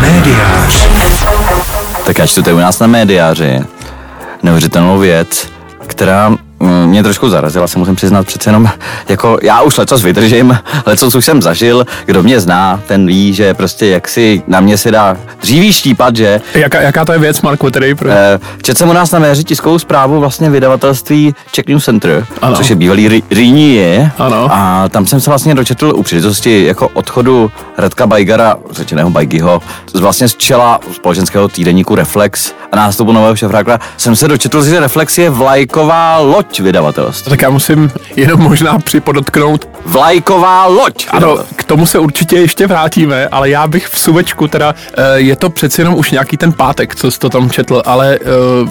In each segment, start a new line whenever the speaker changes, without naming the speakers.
Médiář.
Tak já čtu u nás na médiáři neuvěřitelnou věc, která mě trošku zarazila, se musím přiznat přece jenom, jako já už lecos vydržím, lecos už jsem zažil, kdo mě zná, ten ví, že prostě jak si na mě se dá dříví štípat, že
Jaká, jaká to je věc, Marku, tedy pro...
Eh, Četl jsem u nás na méři tiskovou zprávu vlastně vydavatelství Czech News Center,
Ano.
což je bývalý je.
Ano.
A tam jsem se vlastně dočetl u příležitosti jako odchodu Radka Bajgara, řečeného Bajgyho, z vlastně z čela společenského týdeníku Reflex a nástupu nového šefrákla, jsem se dočetl, že Reflex je vlajková loď vydavatelství.
Tak já musím jenom možná připodotknout,
Vlajková loď!
ano,
vydavatelství.
k tomu se určitě ještě vrátíme, ale já bych v suvečku teda, eh, je to přeci jenom už nějaký ten pátek, co jsi to tam četl, ale eh,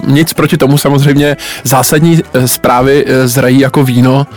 nic proti tomu samozřejmě zásadní eh, zprávy zrají jako víno,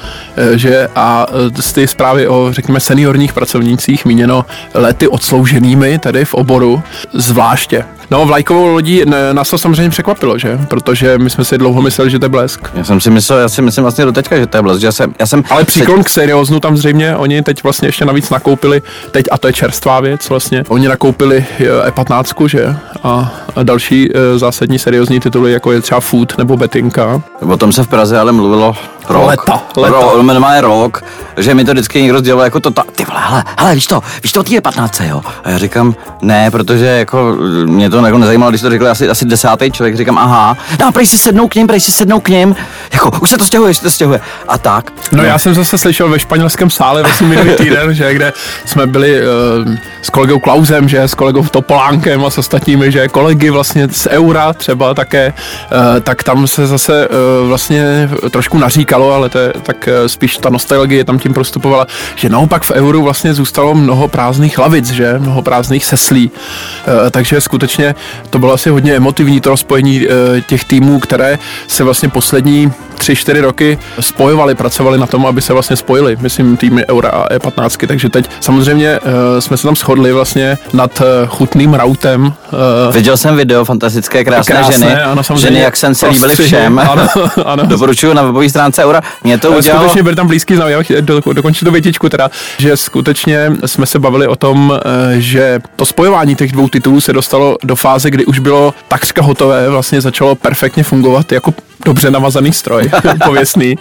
že a z ty zprávy o, řekněme, seniorních pracovnících míněno lety odslouženými, tedy v oboru, zvláště. No, vlajkovou lodí nás to samozřejmě překvapilo, že? Protože my jsme si dlouho mysleli, že to je blesk.
Já jsem si myslel, já si myslím vlastně do teďka, že to je blesk, že já jsem, já jsem
Ale příklon k serióznu tam zřejmě, oni teď vlastně ještě navíc nakoupili, teď a to je čerstvá věc vlastně, oni nakoupili eh, E15, že? A, a další e, zásadní seriózní tituly, jako je třeba Food nebo Betinka.
O tom se v Praze ale mluvilo rok.
Leta, leta.
Ro, normálně rok, že mi to vždycky někdo sdělal jako to, ta, ty vole, hele, hele, víš to, víš to, ty je 15, jo. A já říkám, ne, protože jako mě to jako nezajímalo, když to řekl asi, asi desátý člověk, říkám, aha, no, prej si sednou k ním, prej si sednou k ním, jako, už se to stěhuje, už se to stěhuje. A tak.
No já jsem zase slyšel ve španělském sále vlastně minulý týden, že kde jsme byli uh, s kolegou Klausem, že s kolegou Topolánkem a s ostatními, že kolegy vlastně z Eura třeba také, uh, tak tam se zase uh, vlastně trošku naříkalo, ale to je, tak uh, spíš ta nostalgie tam tím prostupovala, že naopak v Euru vlastně zůstalo mnoho prázdných lavic, že? Mnoho prázdných seslí, uh, takže skutečně to bylo asi hodně emotivní to spojení uh, těch týmů, které se vlastně poslední tři, čtyři roky spojovali, pracovali na tom, aby se vlastně spojili, myslím, týmy Eura a E15, takže teď samozřejmě uh, jsme se tam shodli vlastně nad uh, chutným rautem. Uh,
Viděl jsem video, fantastické, krásné,
Krásné,
ženy,
ano, samozřejmě.
ženy, jak jsem se líbily všem.
ano, ano.
Doporučuju na webové stránce Eura. Mě to udělalo...
Skutečně byli tam blízký znám, já bych do, dokončil tu větičku teda, že skutečně jsme se bavili o tom, že to spojování těch dvou titulů se dostalo do fáze, kdy už bylo takřka hotové, vlastně začalo perfektně fungovat jako dobře navazaný stroj, pověstný.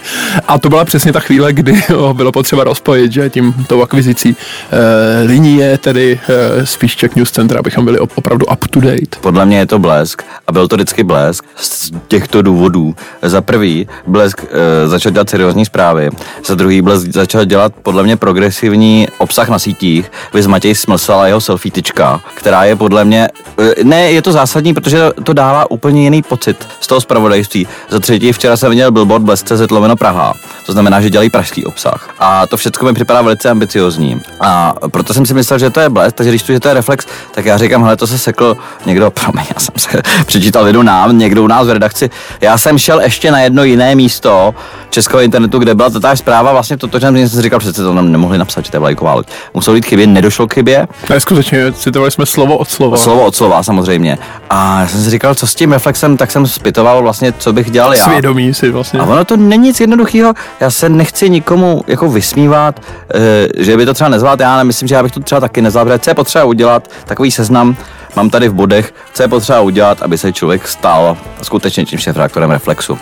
A to byla přesně ta chvíle, kdy ho bylo potřeba rozpojit, že tím tou akvizicí e, linie, tedy e, spíš Czech News Center, abychom byli op- opravdu up to date.
Podle mě je to blesk a byl to vždycky blesk z těchto důvodů. Za prvý blesk e, začal dělat seriózní zprávy, za druhý blesk začal dělat podle mě progresivní obsah na sítích. Vy Matěj Smlsal a jeho selfie tyčka, která je podle mě, e, ne, je to zásadní, protože to dává úplně jiný pocit z toho zpravodajství. Za třetí, včera jsem viděl billboard blesk.cz lomeno Praha, to znamená, že dělají pražský obsah. A to všechno mi připadá velice ambiciozní. A proto jsem si myslel, že to je blesk, takže když tu, že to je reflex, tak já říkám, hele, to se sekl někdo, promiň, já jsem se přečítal vědu nám, někdo u nás v redakci. Já jsem šel ještě na jedno jiné místo českého internetu, kde byla ta zpráva, vlastně to, to, že jsem si říkal, přece to nám nemohli napsat, že to je vlajková loď. Muselo být chybě, nedošlo k chybě,
Ne, skutečně citovali jsme slovo od slova.
slovo od slova samozřejmě. A já jsem si říkal, co s tím reflexem, tak jsem zpytoval vlastně, co bych dělal já.
Svědomí si vlastně.
A ono to není nic jednoduchého. Já se nechci nikomu jako vysmívat, e, že by to třeba nezvládl. Já nemyslím, že já bych to třeba taky nezvládl. Co je potřeba udělat? Takový seznam mám tady v bodech, co je potřeba udělat, aby se člověk stal skutečně tím šéfredaktorem Reflexu.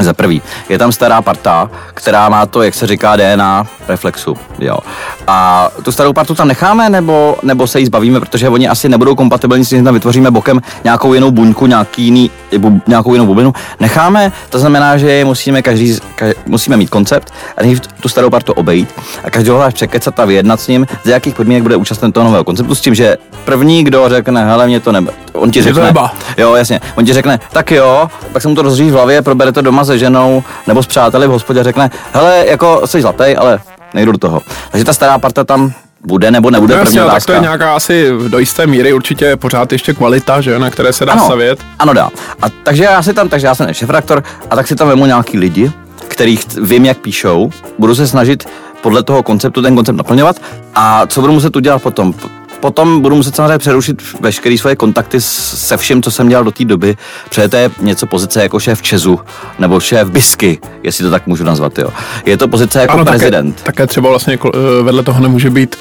Za prvý, je tam stará parta, která má to, jak se říká, DNA reflexu. Jo. A tu starou partu tam necháme, nebo, nebo se jí zbavíme, protože oni asi nebudou kompatibilní s tím, že tam vytvoříme bokem nějakou jinou buňku, nějaký jiný, bu, nějakou jinou bublinu. Necháme, to znamená, že musíme každý, ka, musíme mít koncept a nejdřív tu starou partu obejít a každého hledáš překecat a vyjednat s ním, z jakých podmínek bude účasten toho nového konceptu, s tím, že první, kdo řekne, hele, mě to nebe, on ti řekne. Jo, jasně. On ti řekne, tak jo, pak se mu to rozříví v hlavě, probere to doma se ženou nebo s přáteli v hospodě řekne, hele, jako jsi zlatý, ale nejdu do toho. Takže ta stará parta tam bude nebo nebude
No
první
jasně, no, tak to je nějaká asi do jisté míry určitě pořád ještě kvalita, že na které se dá
ano,
stavět.
Ano, dá. A takže já si tam, takže já jsem šefraktor a tak si tam vemu nějaký lidi, kterých vím, jak píšou, budu se snažit podle toho konceptu ten koncept naplňovat a co budu muset udělat potom? Potom budu muset samozřejmě přerušit veškeré svoje kontakty se vším, co jsem dělal do té doby, je něco pozice jako šéf Česu nebo šéf Bisky jestli to tak můžu nazvat. Jo. Je to pozice jako
Ano, také,
prezident.
také třeba vlastně jako, eh, vedle toho nemůže být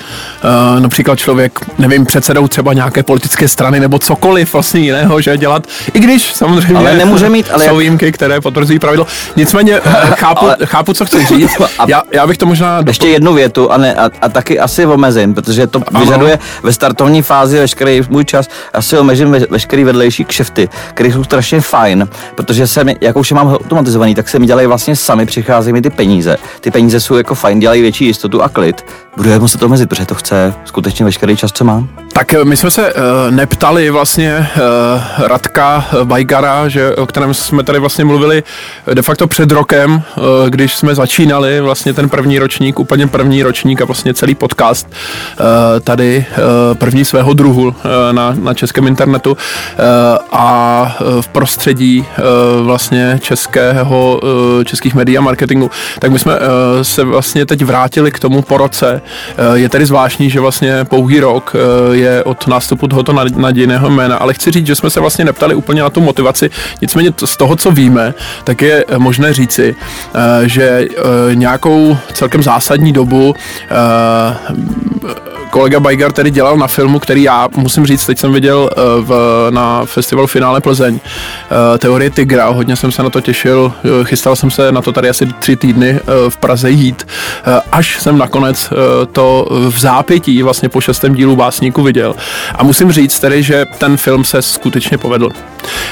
uh, například člověk, nevím, předsedou třeba nějaké politické strany nebo cokoliv vlastně jiného, že dělat, i když samozřejmě
Ale nemůže mít, ale
jsou výjimky, které potvrzují pravidlo. Nicméně eh, chápu,
Ale-
chápu, co chci říct. Já, já bych to možná
Ještě jednu větu a, ne, a, a taky asi omezím, protože to
Ano.
vyžaduje ve startovní fázi veškerý můj čas. Asi omezím ve, veškerý vedlejší kšefty, které jsou strašně fajn, protože jsem, jak už je mám automatizovaný, tak se mi dělají vlastně sami, přicházejí mi ty peníze. Ty peníze jsou jako fajn, dělají větší jistotu a klid. Budu je muset omezit, protože to chce skutečně veškerý čas, co mám.
Tak eh, my jsme se uh, neptali vlastně uh, Radka Bajgara, že, o kterém jsme tady vlastně mluvili de facto před rokem, uh, když jsme začínali vlastně ten první ročník, úplně první ročník a vlastně celý podcast uh, tady uh, první svého druhu uh, na, na českém internetu uh, a v prostředí uh, vlastně českého, uh, českých médií a marketingu, tak my jsme uh, se vlastně teď vrátili k tomu po roce. Uh, je tedy zvláštní, že vlastně pouhý rok uh, je od nástupu tohoto nad- nadějného jména, ale chci říct, že jsme se vlastně neptali úplně na tu motivaci, nicméně z toho, co víme, tak je eh, možné říci, eh, že eh, nějakou celkem zásadní dobu kolega Bajgar tedy dělal na filmu, který já musím říct, teď jsem viděl v, na festivalu Finále Plzeň Teorie Tigra, hodně jsem se na to těšil, chystal jsem se na to tady asi tři týdny v Praze jít, až jsem nakonec to v zápětí vlastně po šestém dílu Básníku viděl. A musím říct tedy, že ten film se skutečně povedl.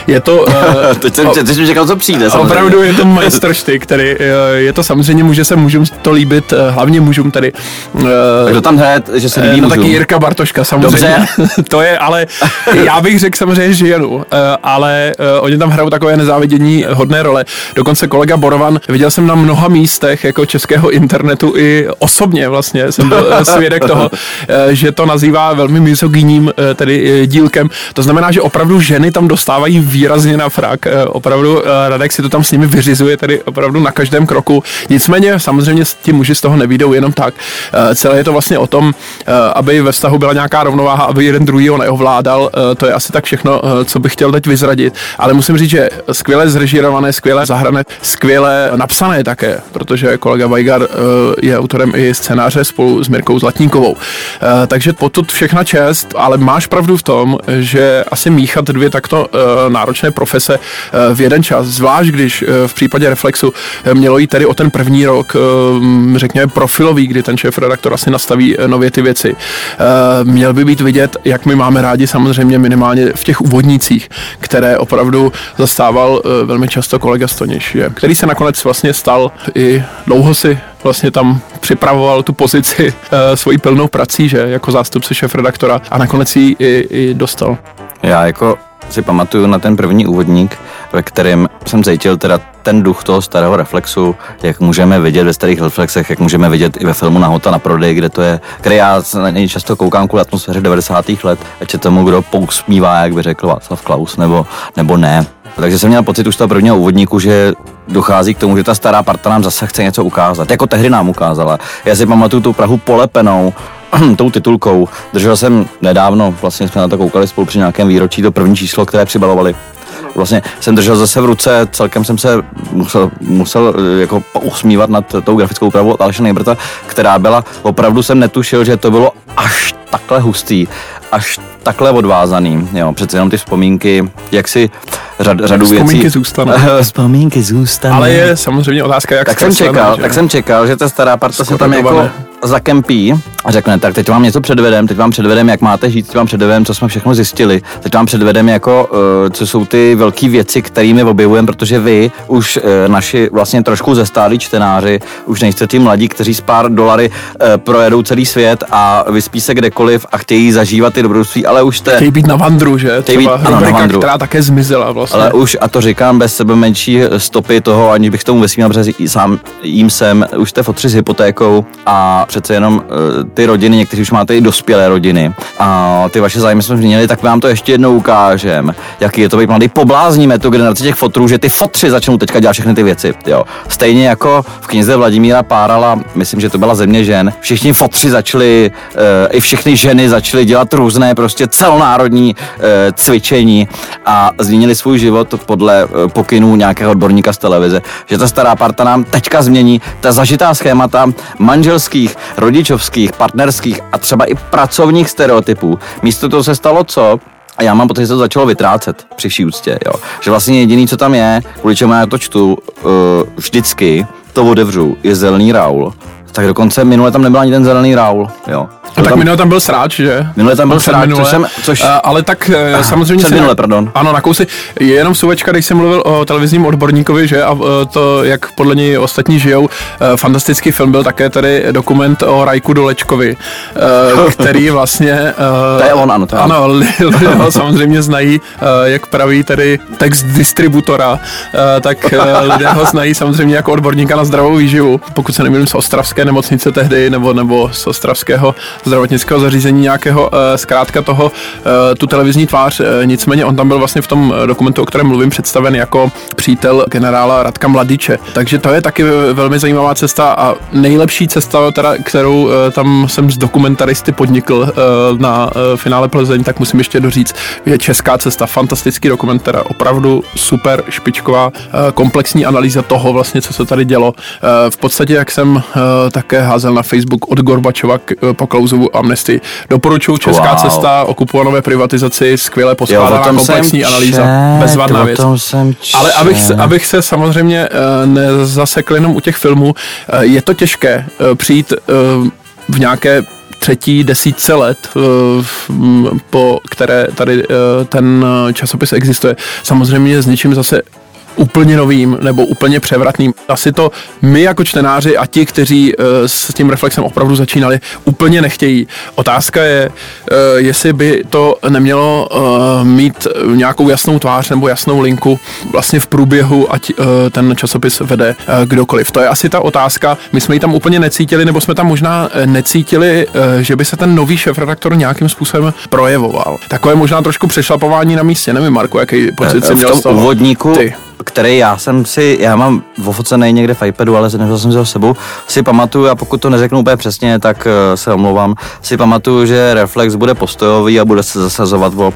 Je to... eh,
Teď jsem, teď jsem čekal, co přijde. samozřejmě.
Opravdu je to majstrštyk, který eh, je to samozřejmě, může se mužům to líbit, eh, hlavně mužům tady. eh,
Kdo tam hraje, že se líbí
No
mužům?
taky Jirka Bartoška samozřejmě. to je, ale já bych řekl samozřejmě ženu, eh, ale eh, oni tam hrajou takové nezávidění hodné role. Dokonce kolega Borovan, viděl jsem na mnoha místech jako českého internetu i osobně vlastně jsem byl svědek toho, eh, že to nazývá velmi misogynním eh, tedy eh, dílkem. To znamená, že opravdu ženy tam dostávají výrazně na frak. Eh, Opravdu Radek si to tam s nimi vyřizuje tedy opravdu na každém kroku. Nicméně samozřejmě ti muži z toho nevídou jenom tak. Celé je to vlastně o tom, aby ve vztahu byla nějaká rovnováha, aby jeden druhý ho neovládal. To je asi tak všechno, co bych chtěl teď vyzradit. Ale musím říct, že skvěle zrežírované, skvěle zahrané, skvěle napsané také, protože kolega Vajgar je autorem i scénáře spolu s Mirkou Zlatníkovou. Takže potud všechna čest, ale máš pravdu v tom, že asi míchat dvě takto eh, náročné profese eh, v jeden čas, zvlášť když eh, v případě Reflexu mělo jít tedy o ten první rok, řekněme profilový, kdy ten šéf redaktor asi nastaví nově ty věci. Měl by být vidět, jak my máme rádi samozřejmě minimálně v těch úvodnících, které opravdu zastával velmi často kolega Stoniš, který se nakonec vlastně stal i dlouho si vlastně tam připravoval tu pozici uh, svojí plnou prací, že jako zástupce šéf redaktora a nakonec ji i, i dostal.
Já jako si pamatuju na ten první úvodník, ve kterém jsem cítil teda ten duch toho starého reflexu, jak můžeme vidět ve starých reflexech, jak můžeme vidět i ve filmu Nahota na prodej, kde to je, který já se na něj často koukám kvůli atmosféře 90. let, ať je tomu, kdo pousmívá, jak by řekl Václav Klaus, nebo, nebo ne. Takže jsem měl pocit už z toho prvního úvodníku, že dochází k tomu, že ta stará parta nám zase chce něco ukázat. Jako tehdy nám ukázala. Já si pamatuju tu Prahu polepenou, tou titulkou. Držel jsem nedávno, vlastně jsme na to koukali spolu při nějakém výročí, to první číslo, které přibalovali. Vlastně jsem držel zase v ruce, celkem jsem se musel, musel eh, jako usmívat nad tou grafickou úpravou od Aleša Nejbrta, která byla, opravdu jsem netušil, že to bylo až takhle hustý, až takhle odvázaný. Jo, přece jenom ty vzpomínky, jak si řad, řadu
Vzpomínky
věcí...
zůstanou.
vzpomínky zůstanou.
Ale je samozřejmě otázka, jak
Tak jsem čekal, tak jsem čekal, že ta stará parta se tam jako zakempí a řekne, tak teď vám něco předvedem, teď vám předvedem, jak máte žít, teď vám předvedem, co jsme všechno zjistili, teď vám předvedem, jako, uh, co jsou ty velké věci, kterými objevujeme, protože vy už uh, naši vlastně trošku zestálí čtenáři, už nejste ti mladí, kteří s pár dolary uh, projedou celý svět a vyspí se kdekoliv a chtějí zažívat ty dobrodružství, ale už jste...
Chtějí být na vandru, že?
Chtějí být- ano, na
rubrika,
vandru.
která také zmizela vlastně.
Ale už, a to říkám bez sebe menší stopy toho, aniž bych tomu vysmíval, protože sám jím jsem, už jste fotři s hypotékou a přece jenom eh, ty rodiny, někteří už máte i dospělé rodiny a ty vaše zájmy jsme změnili, tak vám to ještě jednou ukážem, jaký je to být mladý. Poblázníme tu generaci těch fotrů, že ty fotři začnou teďka dělat všechny ty věci. Jo. Stejně jako v knize Vladimíra Párala, myslím, že to byla země žen, všichni fotři začali, e, i všechny ženy začaly dělat různé prostě celonárodní e, cvičení a změnili svůj život podle e, pokynů nějakého odborníka z televize. Že ta stará parta nám teďka změní ta zažitá schémata manželských, rodičovských, partnerských a třeba i pracovních stereotypů. Místo toho se stalo co? A já mám pocit, že se to začalo vytrácet při vší úctě, jo. Že vlastně jediný, co tam je, kvůli čemu já to čtu, uh, vždycky to otevřu, je zelený raul. Tak dokonce minule tam nebyl ani ten zelený raul, jo.
A tak tam, minule tam byl sráč, že?
Minule tam byl sráč, minule, což jsem, což... Uh,
ale tak uh, samozřejmě...
Před minule, pardon.
Ano, na kousy. Je jenom suvečka, když jsem mluvil o televizním odborníkovi, že? A uh, to, jak podle něj ostatní žijou. Uh, fantastický film byl také tady dokument o Rajku Dolečkovi, uh, který vlastně...
Uh, to je on, ano. To je
ano, lidé ho samozřejmě znají, uh, jak praví tady text distributora, uh, tak uh, lidé ho znají samozřejmě jako odborníka na zdravou výživu. Pokud se nemýlím z Ostravské nemocnice tehdy, nebo, nebo z Ostravského zdravotnického zařízení nějakého, eh, zkrátka toho, eh, tu televizní tvář. Eh, nicméně on tam byl vlastně v tom dokumentu, o kterém mluvím, představen jako přítel generála Radka Mladiče. Takže to je taky velmi zajímavá cesta a nejlepší cesta, teda, kterou tam jsem z dokumentaristy podnikl na finále Plzeň, tak musím ještě doříct, je Česká cesta, fantastický dokument, teda opravdu super špičková komplexní analýza toho vlastně, co se tady dělo. V podstatě, jak jsem také házel na Facebook od Gorbačova po Klausovu amnestii. Doporučuji Česká wow. cesta, okupované privatizaci, skvěle poskládaná komplexní analýza, bezvadná věc. Ale abych se, abych se samozřejmě uh, nezasekl jenom u těch filmů, uh, je to těžké uh, přijít v nějaké třetí desítce let, po které tady ten časopis existuje. Samozřejmě s něčím zase úplně novým nebo úplně převratným. Asi to my jako čtenáři a ti, kteří uh, s tím reflexem opravdu začínali, úplně nechtějí. Otázka je, uh, jestli by to nemělo uh, mít nějakou jasnou tvář nebo jasnou linku vlastně v průběhu, ať ten časopis vede kdokoliv. To je asi ta otázka. My jsme ji tam úplně necítili, nebo jsme tam možná necítili, že by se ten nový šéf-redaktor nějakým způsobem projevoval. Takové možná trošku přešlapování na místě. Nevím, Marku, jaký pocit si měl
v tom úvodníku Ty který já jsem si, já mám ofocený někde v iPadu, ale nevzal jsem si ho sebou, si pamatuju, a pokud to neřeknu úplně přesně, tak uh, se omlouvám, si pamatuju, že Reflex bude postojový a bude se zasazovat o, uh,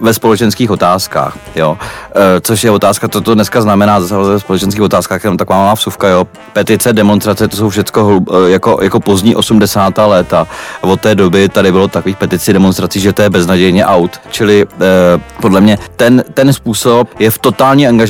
ve společenských otázkách, jo. Uh, což je otázka, to, to dneska znamená zasazovat ve společenských otázkách, jenom taková malá vsuvka, jo. Petice, demonstrace, to jsou všechno jako, jako pozdní 80. léta. Od té doby tady bylo takových petici, demonstrací, že to je beznadějně out. Čili podle mě ten, ten způsob je v totální angažovanosti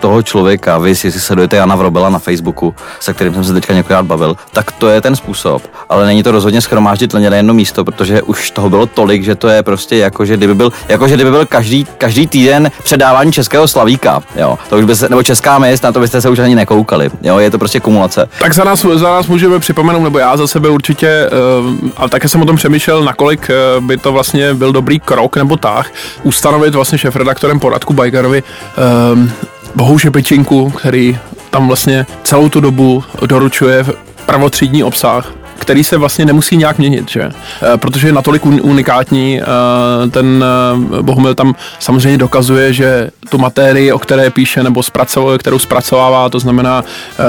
toho člověka, vy si sledujete Jana Vrobela na Facebooku, se kterým jsem se teďka několikrát bavil, tak to je ten způsob. Ale není to rozhodně schromáždit len na jedno místo, protože už toho bylo tolik, že to je prostě jako, že kdyby byl, jako, že kdyby byl každý, každý týden předávání českého slavíka, jo. To už by se, nebo česká měst, na to byste se už ani nekoukali, jo, je to prostě kumulace.
Tak za nás, za nás můžeme připomenout, nebo já za sebe určitě, uh, a také jsem o tom přemýšlel, nakolik uh, by to vlastně byl dobrý krok nebo tah, ustanovit vlastně šéf-redaktorem poradku Bajgarovi uh, um, Bohuže Pečinku, který tam vlastně celou tu dobu doručuje pravotřídní obsah, který se vlastně nemusí nějak měnit, že? E, protože je natolik unikátní, e, ten e, Bohumil tam samozřejmě dokazuje, že tu materii, o které píše nebo zpracovuje, kterou zpracovává, to znamená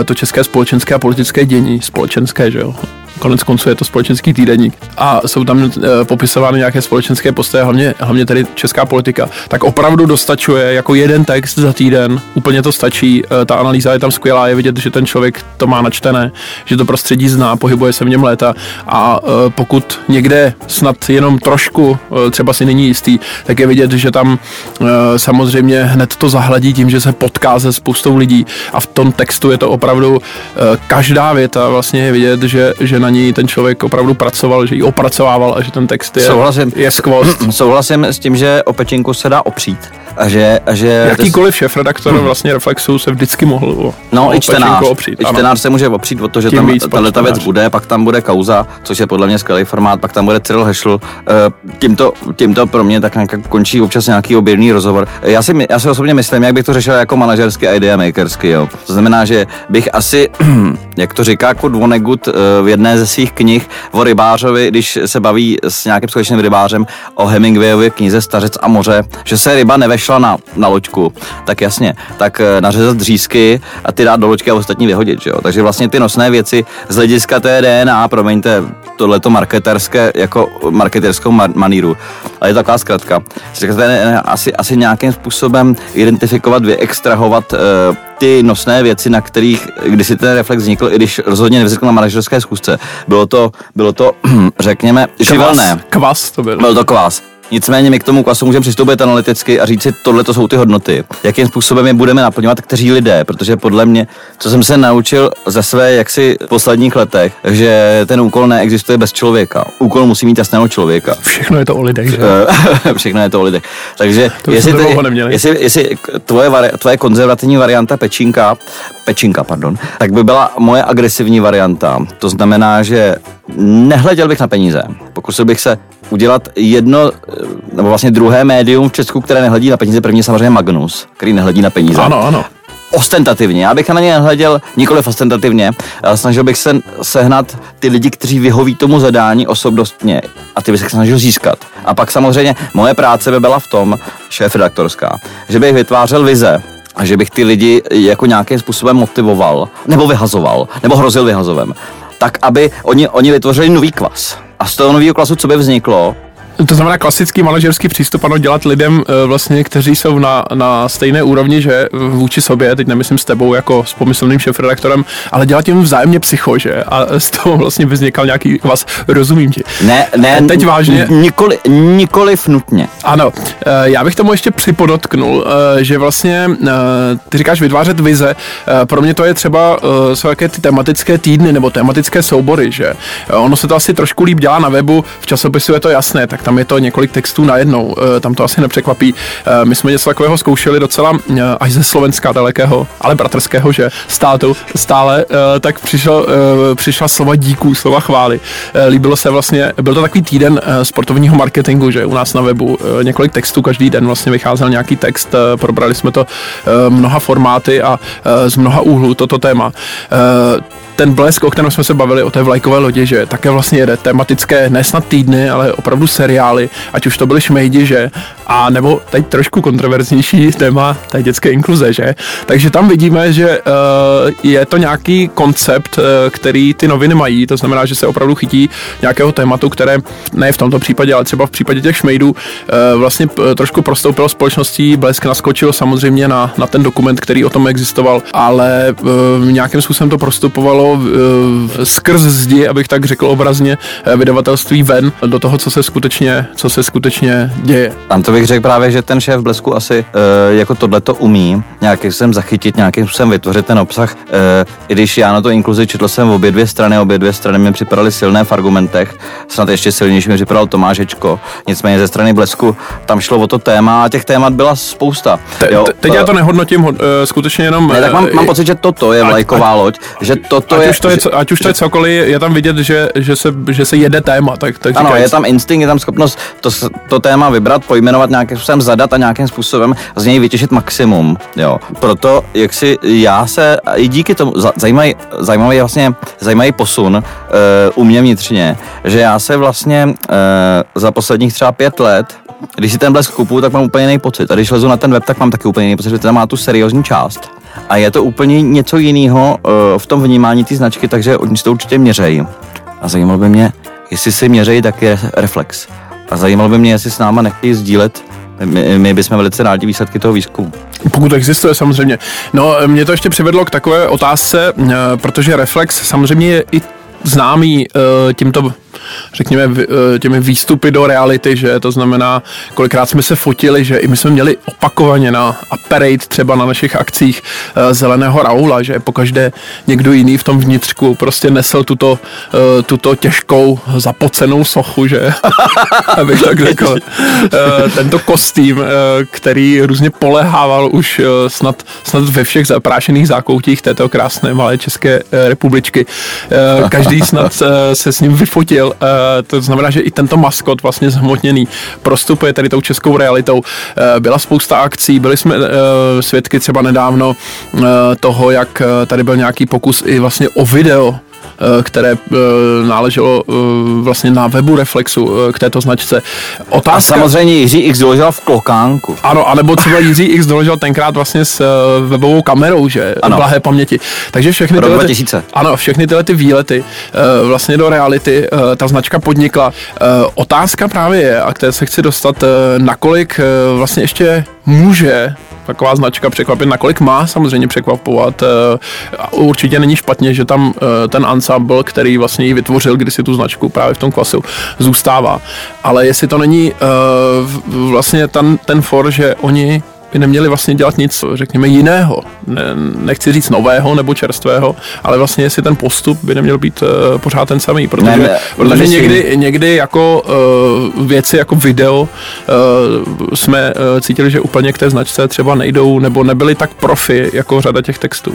to české společenské a politické dění, společenské, že jo, konec konců je to společenský týdenník a jsou tam e, popisovány nějaké společenské postoje, hlavně, hlavně tedy česká politika, tak opravdu dostačuje jako jeden text za týden, úplně to stačí, e, ta analýza je tam skvělá, je vidět, že ten člověk to má načtené, že to prostředí zná, pohybuje se v něm léta a e, pokud někde snad jenom trošku třeba si není jistý, tak je vidět, že tam samozřejmě hned to zahladí tím, že se potká se spoustou lidí a v tom textu je to opravdu každá věta vlastně je vidět, že, že na ní ten člověk opravdu pracoval, že ji opracovával a že ten text je,
souhlasím,
je skvost.
Souhlasím s tím, že o pečinku se dá opřít A že, a že
Jakýkoliv šéf-redaktor hmm. vlastně Reflexu se vždycky mohl o,
No,
o
i čtenář.
opřít.
I
ano.
čtenář se může opřít o to, že
Tím
tam
víc
tahle ta věc bude, pak tam bude kauza, což je podle mě skvělý formát, pak tam bude Cyril Hešl. Eh, Tímto, tímto pro mě tak nějak končí občas nějaký oběrný rozhovor. Já si, já si osobně myslím, jak bych to řešil jako manažersky a idea makersky, jo. To znamená, že bych asi, jak to říká Kurt Vonnegut eh, v jedné ze svých knih o rybářovi, když se baví s nějakým skutečným rybářem o Hemingwayově knize Stařec a moře, že se ryba nevešla na, na loďku, tak jasně, tak eh, nařezat dřísky a ty dát do loďky a ostatní vyhodit, že jo. Takže vlastně ty nosné věci z hlediska té DNA, promiňte, tohleto marketerské, jako marketerskou mar- maníru, ale je to taková zkratka. Asi, asi nějakým způsobem identifikovat, vyextrahovat uh, ty nosné věci, na kterých když si ten reflex vznikl, i když rozhodně nevznikl na manažerské schůzce. Bylo to, bylo to řekněme, živelné.
Kvas, kvas to byl.
Byl to kvás. Nicméně my k tomu kvasu můžeme přistoupit analyticky a říct si, tohle to jsou ty hodnoty. Jakým způsobem je budeme naplňovat, kteří lidé, protože podle mě, co jsem se naučil ze své jaksi posledních letech, že ten úkol neexistuje bez člověka. Úkol musí mít jasného člověka.
Všechno je to o lidech, že?
Eh, Všechno je to o lidech. Takže
To
jestli, ty- jestli, jestli tvoje, vari, tvoje konzervativní varianta pečínka, pečínka, pardon, tak by byla moje agresivní varianta. To znamená, že nehleděl bych na peníze. Pokusil bych se udělat jedno, nebo vlastně druhé médium v Česku, které nehledí na peníze. První je samozřejmě Magnus, který nehledí na peníze
Ano, ano.
ostentativně. Já bych na ně hleděl nikoliv ostentativně, snažil bych se sehnat ty lidi, kteří vyhoví tomu zadání osobnostně a ty bych se snažil získat. A pak samozřejmě moje práce by byla v tom, šéf redaktorská, že bych vytvářel vize, a že bych ty lidi jako nějakým způsobem motivoval, nebo vyhazoval, nebo hrozil vyhazovem, tak aby oni, oni vytvořili nový kvas. Z toho nového klasu, co by vzniklo,
To znamená klasický manažerský přístup, ano, dělat lidem eh, vlastně, kteří jsou na, na stejné úrovni, že vůči sobě, teď nemyslím s tebou jako s pomyslným šéfredaktorem, ale dělat jim vzájemně psycho, že? A z toho vlastně vznikal nějaký vás, rozumím ti.
ne, ne,
Teď vážně?
Nikoli, nikoliv nutně.
Ano, eh, já bych tomu ještě připodotknul, eh, že vlastně eh, ty říkáš vytvářet vize, eh, pro mě to je třeba, eh, jsou jaké ty tematické týdny nebo tematické soubory, že Eh, ono se to asi trošku líp dělá na webu, v časopisu je to jasné, tak tam je to několik textů najednou, eh, tam to asi nepřekvapí. Eh, My jsme něco takového zkoušeli docela eh, až ze Slovenska dalekého, ale bratrského, že státu stále, tak přišel, přišla slova díků, slova chvály. Líbilo se vlastně, byl to takový týden sportovního marketingu, že u nás na webu několik textů, každý den vlastně vycházel nějaký text, probrali jsme to mnoha formáty a z mnoha úhlů toto téma. Ten blesk, o kterém jsme se bavili, o té vlajkové lodi, že také vlastně jede tematické, ne snad týdny, ale opravdu seriály, ať už to byly šmejdi, že, a nebo teď trošku kontroverznější téma té dětské inkluze, že. Takže tam vidíme, že uh, je to nějaký koncept, uh, který ty noviny mají, to znamená, že se opravdu chytí nějakého tématu, které ne v tomto případě, ale třeba v případě těch šmejdů uh, vlastně uh, trošku prostoupilo společností, Blesk naskočil samozřejmě na, na ten dokument, který o tom existoval, ale uh, nějakým způsobem to prostupovalo uh, skrz zdi, abych tak řekl obrazně, uh, vydavatelství ven do toho, co se skutečně, co se skutečně děje.
Tam to bych řekl právě, že ten šéf Blesku asi uh, jako tohle to umí nějakým způsobem zachytit, nějakým způsobem vytvořit ten obsah. Uh, I když já na to inkluzi četl jsem obě dvě strany, obě dvě strany mi připadaly silné v argumentech, snad ještě silnější mi připadal Tomášečko. Nicméně ze strany Blesku tam šlo o to téma a těch témat byla spousta.
Te, te, teď já to nehodnotím uh, skutečně jenom...
Ne, tak mám,
eh,
mám pocit, že toto je vlajková loď, že toto
ať
je...
už to je,
že-
ať už to je cokoliv, je tam vidět, že, že, se, že se jede téma, tak, tak
Ano,
říkajíc.
je tam instinkt, je tam schopnost to, to téma vybrat, pojmenovat nějakým způsobem, zadat a nějakým způsobem z něj vytěžit maximum. Jo. Proto, jak si já se, i díky tomu, za- zajímavý, zajímavý vlastně, zajímavý posun uh, u mě vnitřně, že já se vlastně uh, za posledních třeba pět let když si ten blesk kupuju, tak mám úplně jiný pocit. A když lezu na ten web, tak mám taky úplně jiný pocit, že tam má tu seriózní část. A je to úplně něco jiného uh, v tom vnímání té značky, takže oni to určitě měřejí. A zajímalo by mě, jestli si měřejí taky re- reflex. A zajímalo by mě, jestli s náma nechtějí sdílet. My, my bychom velice rádi výsledky toho výzkumu.
Pokud existuje samozřejmě. No, mě to ještě přivedlo k takové otázce, eh, protože Reflex samozřejmě je i známý eh, tímto řekněme, těmi výstupy do reality, že to znamená, kolikrát jsme se fotili, že i my jsme měli opakovaně na a parade třeba na našich akcích zeleného Raula, že pokaždé někdo jiný v tom vnitřku prostě nesl tuto, tuto těžkou zapocenou sochu, že abych tak řekl. Tento kostým, který různě polehával už snad, snad ve všech zaprášených zákoutích této krásné malé České republičky. Každý snad se s ním vyfotil. To znamená, že i tento maskot vlastně zhmotněný prostupuje tady tou českou realitou. Byla spousta akcí, byli jsme svědky třeba nedávno toho, jak tady byl nějaký pokus i vlastně o video Eh, které eh, náleželo eh, vlastně na webu Reflexu k této značce.
Otázka... A samozřejmě Jiří X doložil v klokánku.
Ano, anebo třeba Jiří X doložil tenkrát vlastně s webovou kamerou, že? Ano. Blahé paměti. Takže všechny
tyhle, 2000.
ano, všechny tyhle ty výlety vlastně do reality ta značka podnikla. Otázka právě je, a které se chci dostat, nakolik vlastně ještě může taková značka překvapit, nakolik má samozřejmě překvapovat. Eh, určitě není špatně, že tam eh, ten ensemble, který vlastně ji vytvořil kdysi tu značku právě v tom klasu, zůstává. Ale jestli to není eh, vlastně ten, ten for, že oni by neměli vlastně dělat nic, řekněme, jiného. Ne, nechci říct nového nebo čerstvého, ale vlastně jestli ten postup by neměl být uh, pořád ten samý, protože, ne, ne, protože někdy, někdy jako uh, věci jako video uh, jsme uh, cítili, že úplně k té značce třeba nejdou nebo nebyli tak profi jako řada těch textů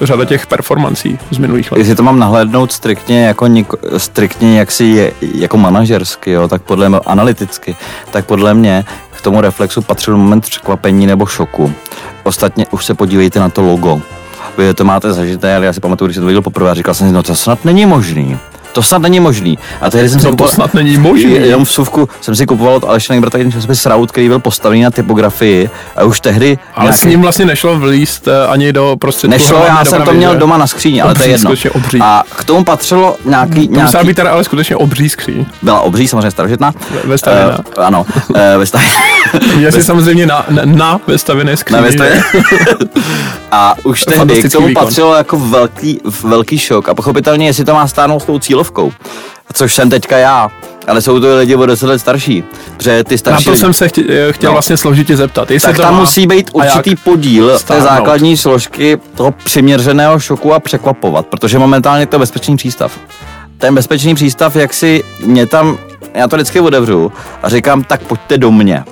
řada těch performancí z minulých let.
Jestli to mám nahlédnout striktně jako, něko, striktně jaksi je, jako manažersky, jo, tak podle mě, analyticky, tak podle mě tomu reflexu patřil moment překvapení nebo šoku. Ostatně už se podívejte na to logo. Vy to máte zažité, ale já si pamatuju, když jsem to viděl poprvé a říkal jsem si, no to snad není možný. To snad není možný.
A tehdy jsem no, si kupoval, to snad není možný.
Jenom v suvku jsem si kupoval od Aleša Nejbrata jeden časopis Raut, který byl postavený na typografii a už tehdy...
Ale nějaký... s ním vlastně nešlo vlíst eh, ani do prostředku.
Nešlo, já jsem to měl doma na skříni, ale to je jedno.
Obří.
A k tomu patřilo nějaký... To
nějaký... být teda ale skutečně obří skříň.
Byla obří, samozřejmě starožitná.
Ve, ve uh,
Ano, uh, ve
Měl jsi samozřejmě na, na, na skříni. Na
a už tehdy k tomu výkon. patřilo jako velký, velký šok a pochopitelně, jestli to má stáhnout s tou cílovkou, což jsem teďka já, ale jsou to lidi o 10 let starší. Protože ty starší
Na to jsem se chtěl, eh, chtěl no, vlastně složitě zeptat.
Jestli tak to tam musí být určitý podíl stáhnout. té základní složky toho přiměřeného šoku a překvapovat, protože momentálně to je bezpečný přístav. Ten bezpečný přístav, jak si mě tam, já to vždycky otevřu a říkám, tak pojďte do mě.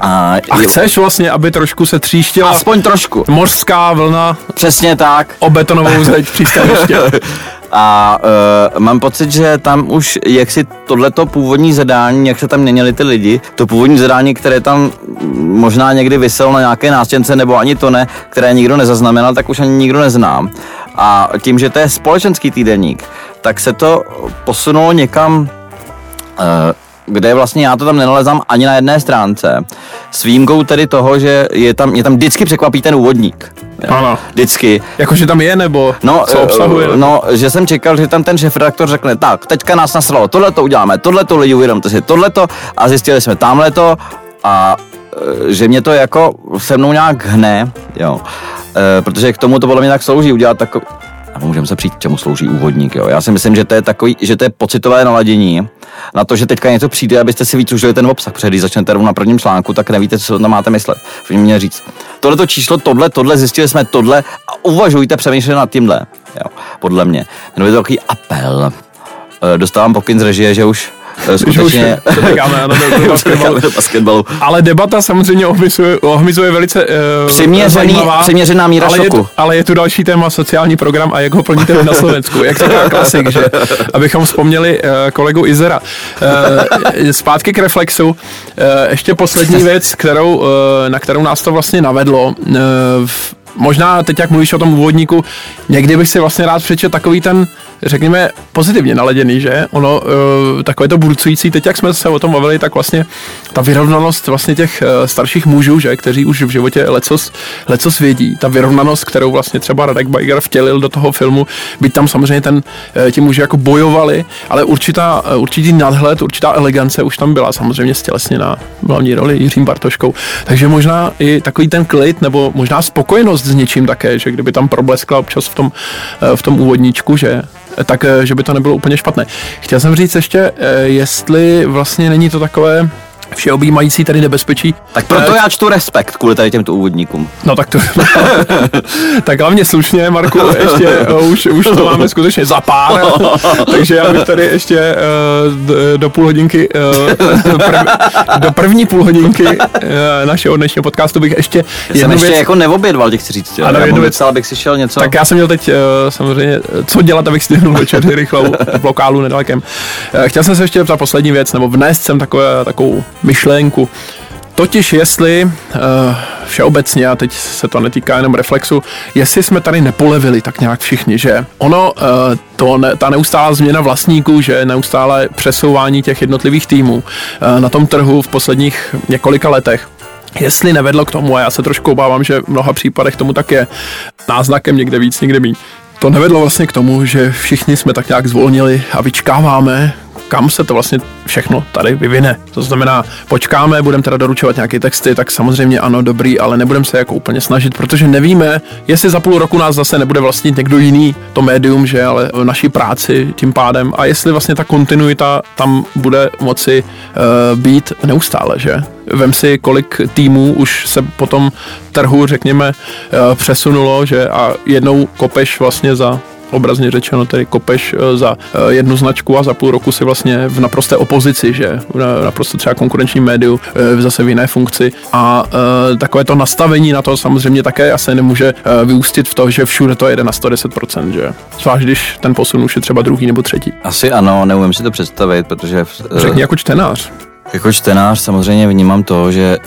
A, a chceš vlastně, aby trošku se tříštila
Aspoň trošku.
Mořská vlna.
Přesně tak.
O betonovou zeď přístaviště.
A uh, mám pocit, že tam už, jak si tohleto původní zadání, jak se tam měnili ty lidi, to původní zadání, které tam možná někdy vyselo na nějaké nástěnce, nebo ani to ne, které nikdo nezaznamenal, tak už ani nikdo neznám. A tím, že to je společenský týdenník, tak se to posunulo někam uh, kde vlastně já to tam nenalezám ani na jedné stránce. S výjimkou tedy toho, že je tam, mě tam vždycky překvapí ten úvodník.
Ano.
Vždycky.
Jakože tam je, nebo
no,
co obsahuje?
No, že jsem čekal, že tam ten šéf-redaktor řekne, tak, teďka nás nasralo, tohle to uděláme, tohle to lidi uvědomte si, tohle to a zjistili jsme tamhle to a e, že mě to jako se mnou nějak hne, jo. E, protože k tomu to podle mě tak slouží udělat takový, a můžeme se přijít, čemu slouží úvodník. Jo. Já si myslím, že to je takový, že to je pocitové naladění na to, že teďka něco přijde, abyste si víc užili ten obsah. Protože když začnete rovnou na prvním článku, tak nevíte, co tam máte myslet. Vy mě říct, tohle to číslo, tohle, tohle, zjistili jsme tohle a uvažujte, přemýšlejte nad tímhle. Jo, podle mě. Jmenuje to takový apel. Eh, dostávám pokyn z režie, že už skutečně...
Už čekáme, ano, do, basketbalu. do basketbalu. Ale debata samozřejmě ohmizuje, ohmizuje velice uh, Přiměřený, zajímavá.
Přiměřená míra
ale
šoku.
Je, ale je tu další téma, sociální program a jak ho plníte na Slovensku. Jak taková klasik, že? Abychom vzpomněli uh, kolegu Izera. Uh, zpátky k reflexu. Uh, ještě poslední věc, kterou, uh, na kterou nás to vlastně navedlo. Uh, možná teď, jak mluvíš o tom úvodníku, někdy bych si vlastně rád přečet takový ten řekněme, pozitivně naladěný, že? Ono, uh, takové to burcující, teď jak jsme se o tom bavili, tak vlastně ta vyrovnanost vlastně těch uh, starších mužů, že? Kteří už v životě lecos, lecos vědí, ta vyrovnanost, kterou vlastně třeba Radek Bajger vtělil do toho filmu, byť tam samozřejmě ten, uh, ti muži jako bojovali, ale určitá, určitý nadhled, určitá elegance už tam byla samozřejmě stělesněná hlavní roli Jiřím Bartoškou. Takže možná i takový ten klid, nebo možná spokojenost s něčím také, že kdyby tam probleskla občas v tom, v tom úvodníčku, že tak že by to nebylo úplně špatné. Chtěl jsem říct ještě, jestli vlastně není to takové všeobjímající tady nebezpečí.
Tak proto já čtu respekt kvůli tady těmto úvodníkům.
No tak to... tak hlavně slušně, Marku, ještě uh, už, už to máme skutečně za pár, takže já bych tady ještě uh, do půl hodinky, uh, prv, do první půl hodinky uh, našeho dnešního podcastu bych ještě
já jsem ještě věc... jako neobědval, těch chci říct. Ano,
jednu
věc, abych si šel něco.
Tak já jsem měl teď uh, samozřejmě, co dělat, abych stihnul večer rychlou v lokálu nedalekém. Uh, chtěl jsem se ještě za poslední věc, nebo vnést jsem takové, takovou myšlenku. Totiž jestli uh, všeobecně, a teď se to netýká jenom reflexu, jestli jsme tady nepolevili tak nějak všichni, že ono, uh, to ta neustálá změna vlastníků, že neustále přesouvání těch jednotlivých týmů uh, na tom trhu v posledních několika letech, jestli nevedlo k tomu, a já se trošku obávám, že v mnoha případech tomu tak je, náznakem někde víc, někde méně, to nevedlo vlastně k tomu, že všichni jsme tak nějak zvolnili a vyčkáváme, kam se to vlastně všechno tady vyvine. To znamená, počkáme, budeme teda doručovat nějaké texty, tak samozřejmě ano, dobrý, ale nebudeme se jako úplně snažit, protože nevíme, jestli za půl roku nás zase nebude vlastnit někdo jiný to médium, že, ale v naší práci tím pádem a jestli vlastně ta kontinuita tam bude moci uh, být neustále, že. Vem si, kolik týmů už se potom trhu, řekněme, uh, přesunulo, že a jednou kopeš vlastně za obrazně řečeno tedy kopeš eh, za eh, jednu značku a za půl roku si vlastně v naprosté opozici, že v naprosto třeba konkurenční médiu eh, zase v jiné funkci a takové to nastavení na to samozřejmě také asi nemůže vyústit v to, že všude to jede na 110%, že zvlášť když ten posun už je třeba druhý nebo třetí.
Asi ano, neumím si to představit, protože...
Řekni jako čtenář.
Jako čtenář samozřejmě vnímám to, že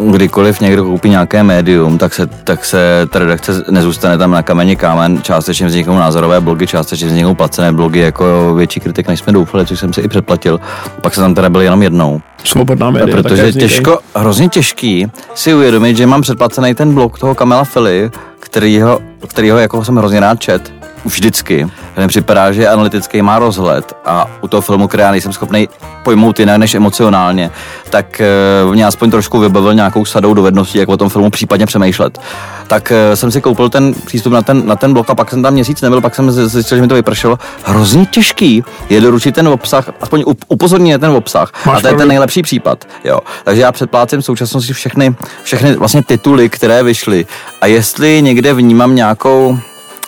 kdykoliv někdo koupí nějaké médium, tak se, tak se ta redakce nezůstane tam na kameni kámen, částečně vzniknou názorové blogy, částečně vzniknou placené blogy, jako větší kritik, než jsme doufali, což jsem si i předplatil. Pak se tam teda byl jenom jednou.
Svobodná média.
Protože je těžko, hrozně těžký si uvědomit, že mám předplacený ten blog toho Kamela Fili, kterýho, kterýho jako jsem hrozně rád čet, vždycky. Mně připadá, že analytický má rozhled a u toho filmu, který já nejsem schopný pojmout jinak než emocionálně, tak uh, mě aspoň trošku vybavil nějakou sadou dovedností, jak o tom filmu případně přemýšlet. Tak uh, jsem si koupil ten přístup na ten, na ten blok a pak jsem tam měsíc nebyl, pak jsem zjistil, že mi to vypršelo. Hrozně těžký je doručit ten obsah, aspoň upozornit ten obsah. Máš a to je ten nejlepší případ. Jo. Takže já předplácím v současnosti všechny, všechny vlastně tituly, které vyšly. A jestli někde vnímám nějakou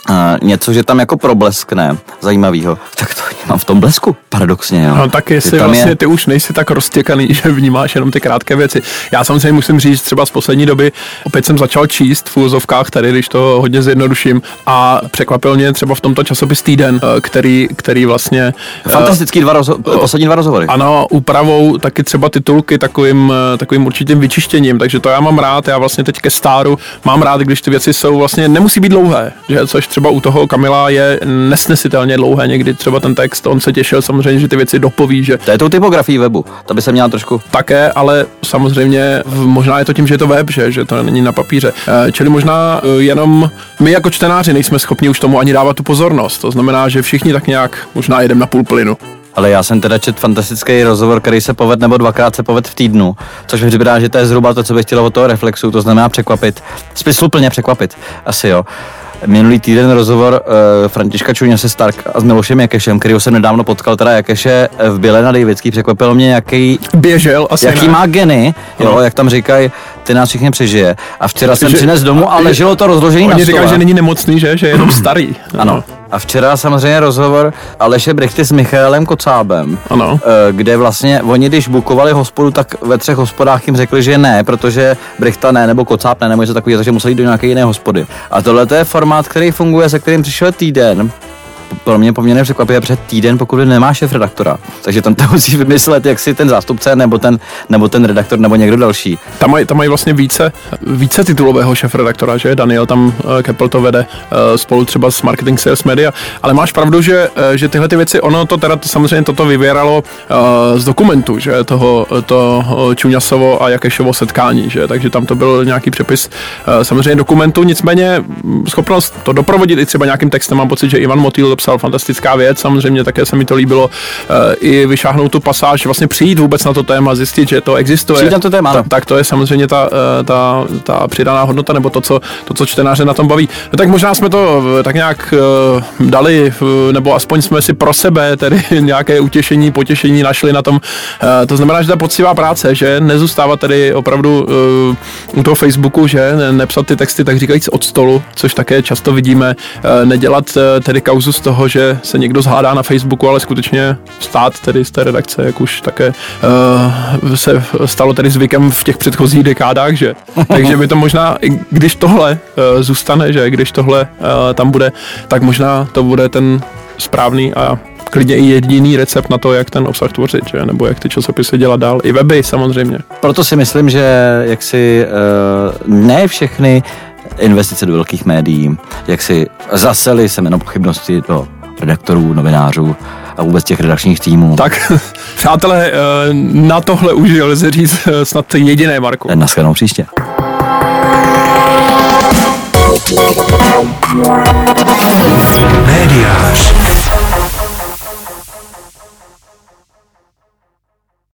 uh, něco, že tam jako probleskne zajímavého, tak to mám v tom blesku, paradoxně. Jo.
No tak jestli vlastně je... ty už nejsi tak roztěkaný, že vnímáš jenom ty krátké věci. Já samozřejmě musím říct, třeba z poslední doby opět jsem začal číst v úzovkách tady, když to hodně zjednoduším a překvapil mě třeba v tomto časopis Týden, eh, který, který vlastně...
Eh, Fantastický dva rozho- poslední dva rozhovory.
Ano, úpravou taky třeba titulky takovým, takovým určitým vyčištěním, takže to já mám rád, já vlastně teď ke stáru mám rád, když ty věci jsou vlastně, nemusí být dlouhé, že, což třeba u toho Kamila je nesnesitelně dlouhé někdy třeba ten text, on se těšil samozřejmě, že ty věci dopoví, že...
To je tou typografií webu, to by se měla trošku...
Také, ale samozřejmě možná je to tím, že je to web, že, že to není na papíře. Eh, čili možná eh, jenom my jako čtenáři nejsme schopni už tomu ani dávat tu pozornost. To znamená, že všichni tak nějak možná jedem na půl plynu.
Ale já jsem teda čet fantastický rozhovor, který se poved nebo dvakrát se poved v týdnu, což mi připadá, že to je zhruba to, co bych chtěl od toho reflexu, to znamená překvapit, smysluplně překvapit, asi jo minulý týden rozhovor uh, Františka se Stark a s Milošem Jakešem, který jsem nedávno potkal, teda Jakeše v Běle na Davidský, překvapilo mě, jaký...
Běžel asi
Jaký ne. má geny, jo, no. jak tam říkají, ty nás všichni přežije. A včera jsem přines domů a leželo to rozložený na
stole. říkali, že není nemocný, že, že je jenom starý.
Ano. A včera samozřejmě rozhovor Aleše Brechty s Michaelem Kocábem,
ano.
Eh, kde vlastně oni, když bukovali hospodu, tak ve třech hospodách jim řekli, že ne, protože Brechta ne, nebo Kocáb ne, nebo něco takového, takže museli jít do nějaké jiné hospody. A tohle je formát, který funguje, se kterým přišel týden pro mě poměrně překvapivé před týden, pokud nemáš šéf redaktora. Takže tam to musí vymyslet, jak si ten zástupce nebo ten, nebo ten redaktor nebo někdo další.
Tam mají, tam mají vlastně více, více titulového šéf redaktora, že? Daniel tam uh, Keppel to vede uh, spolu třeba s Marketing Sales Media, ale máš pravdu, že, uh, že tyhle ty věci, ono to teda samozřejmě toto vyvěralo uh, z dokumentu, že? Toho, to Čuňasovo a Jakešovo setkání, že? Takže tam to byl nějaký přepis samozřejmě dokumentu, nicméně schopnost to doprovodit i třeba nějakým textem, mám pocit, že Ivan Motýl napsal, fantastická věc, samozřejmě také se mi to líbilo uh, i vyšáhnout tu pasáž, vlastně přijít vůbec na to téma, zjistit, že to existuje.
Přijít na to téma,
ta, tak to je samozřejmě ta, ta, ta přidaná hodnota, nebo to co, to, co čtenáře na tom baví. No tak možná jsme to tak nějak dali, nebo aspoň jsme si pro sebe tedy nějaké utěšení, potěšení našli na tom. To znamená, že ta poctivá práce, že nezůstávat tedy opravdu u toho Facebooku, že nepsat ty texty tak říkajíc od stolu, což také často vidíme, nedělat tedy kauzu z toho, že se někdo zhádá na Facebooku, ale skutečně stát tedy z té redakce, jak už také uh, se stalo tedy zvykem v těch předchozích dekádách, že. Takže by to možná, když tohle uh, zůstane, že když tohle uh, tam bude, tak možná to bude ten správný a klidně i jediný recept na to, jak ten obsah tvořit, že? nebo jak ty časopisy dělat dál. I weby samozřejmě.
Proto si myslím, že jak si uh, ne všechny investice do velkých médií, jak si zaseli semeno pochybnosti do redaktorů, novinářů a vůbec těch redakčních týmů.
Tak, přátelé, eh, na tohle už lze říct eh, snad jediné, Marku.
Naschledanou příště. Médiář.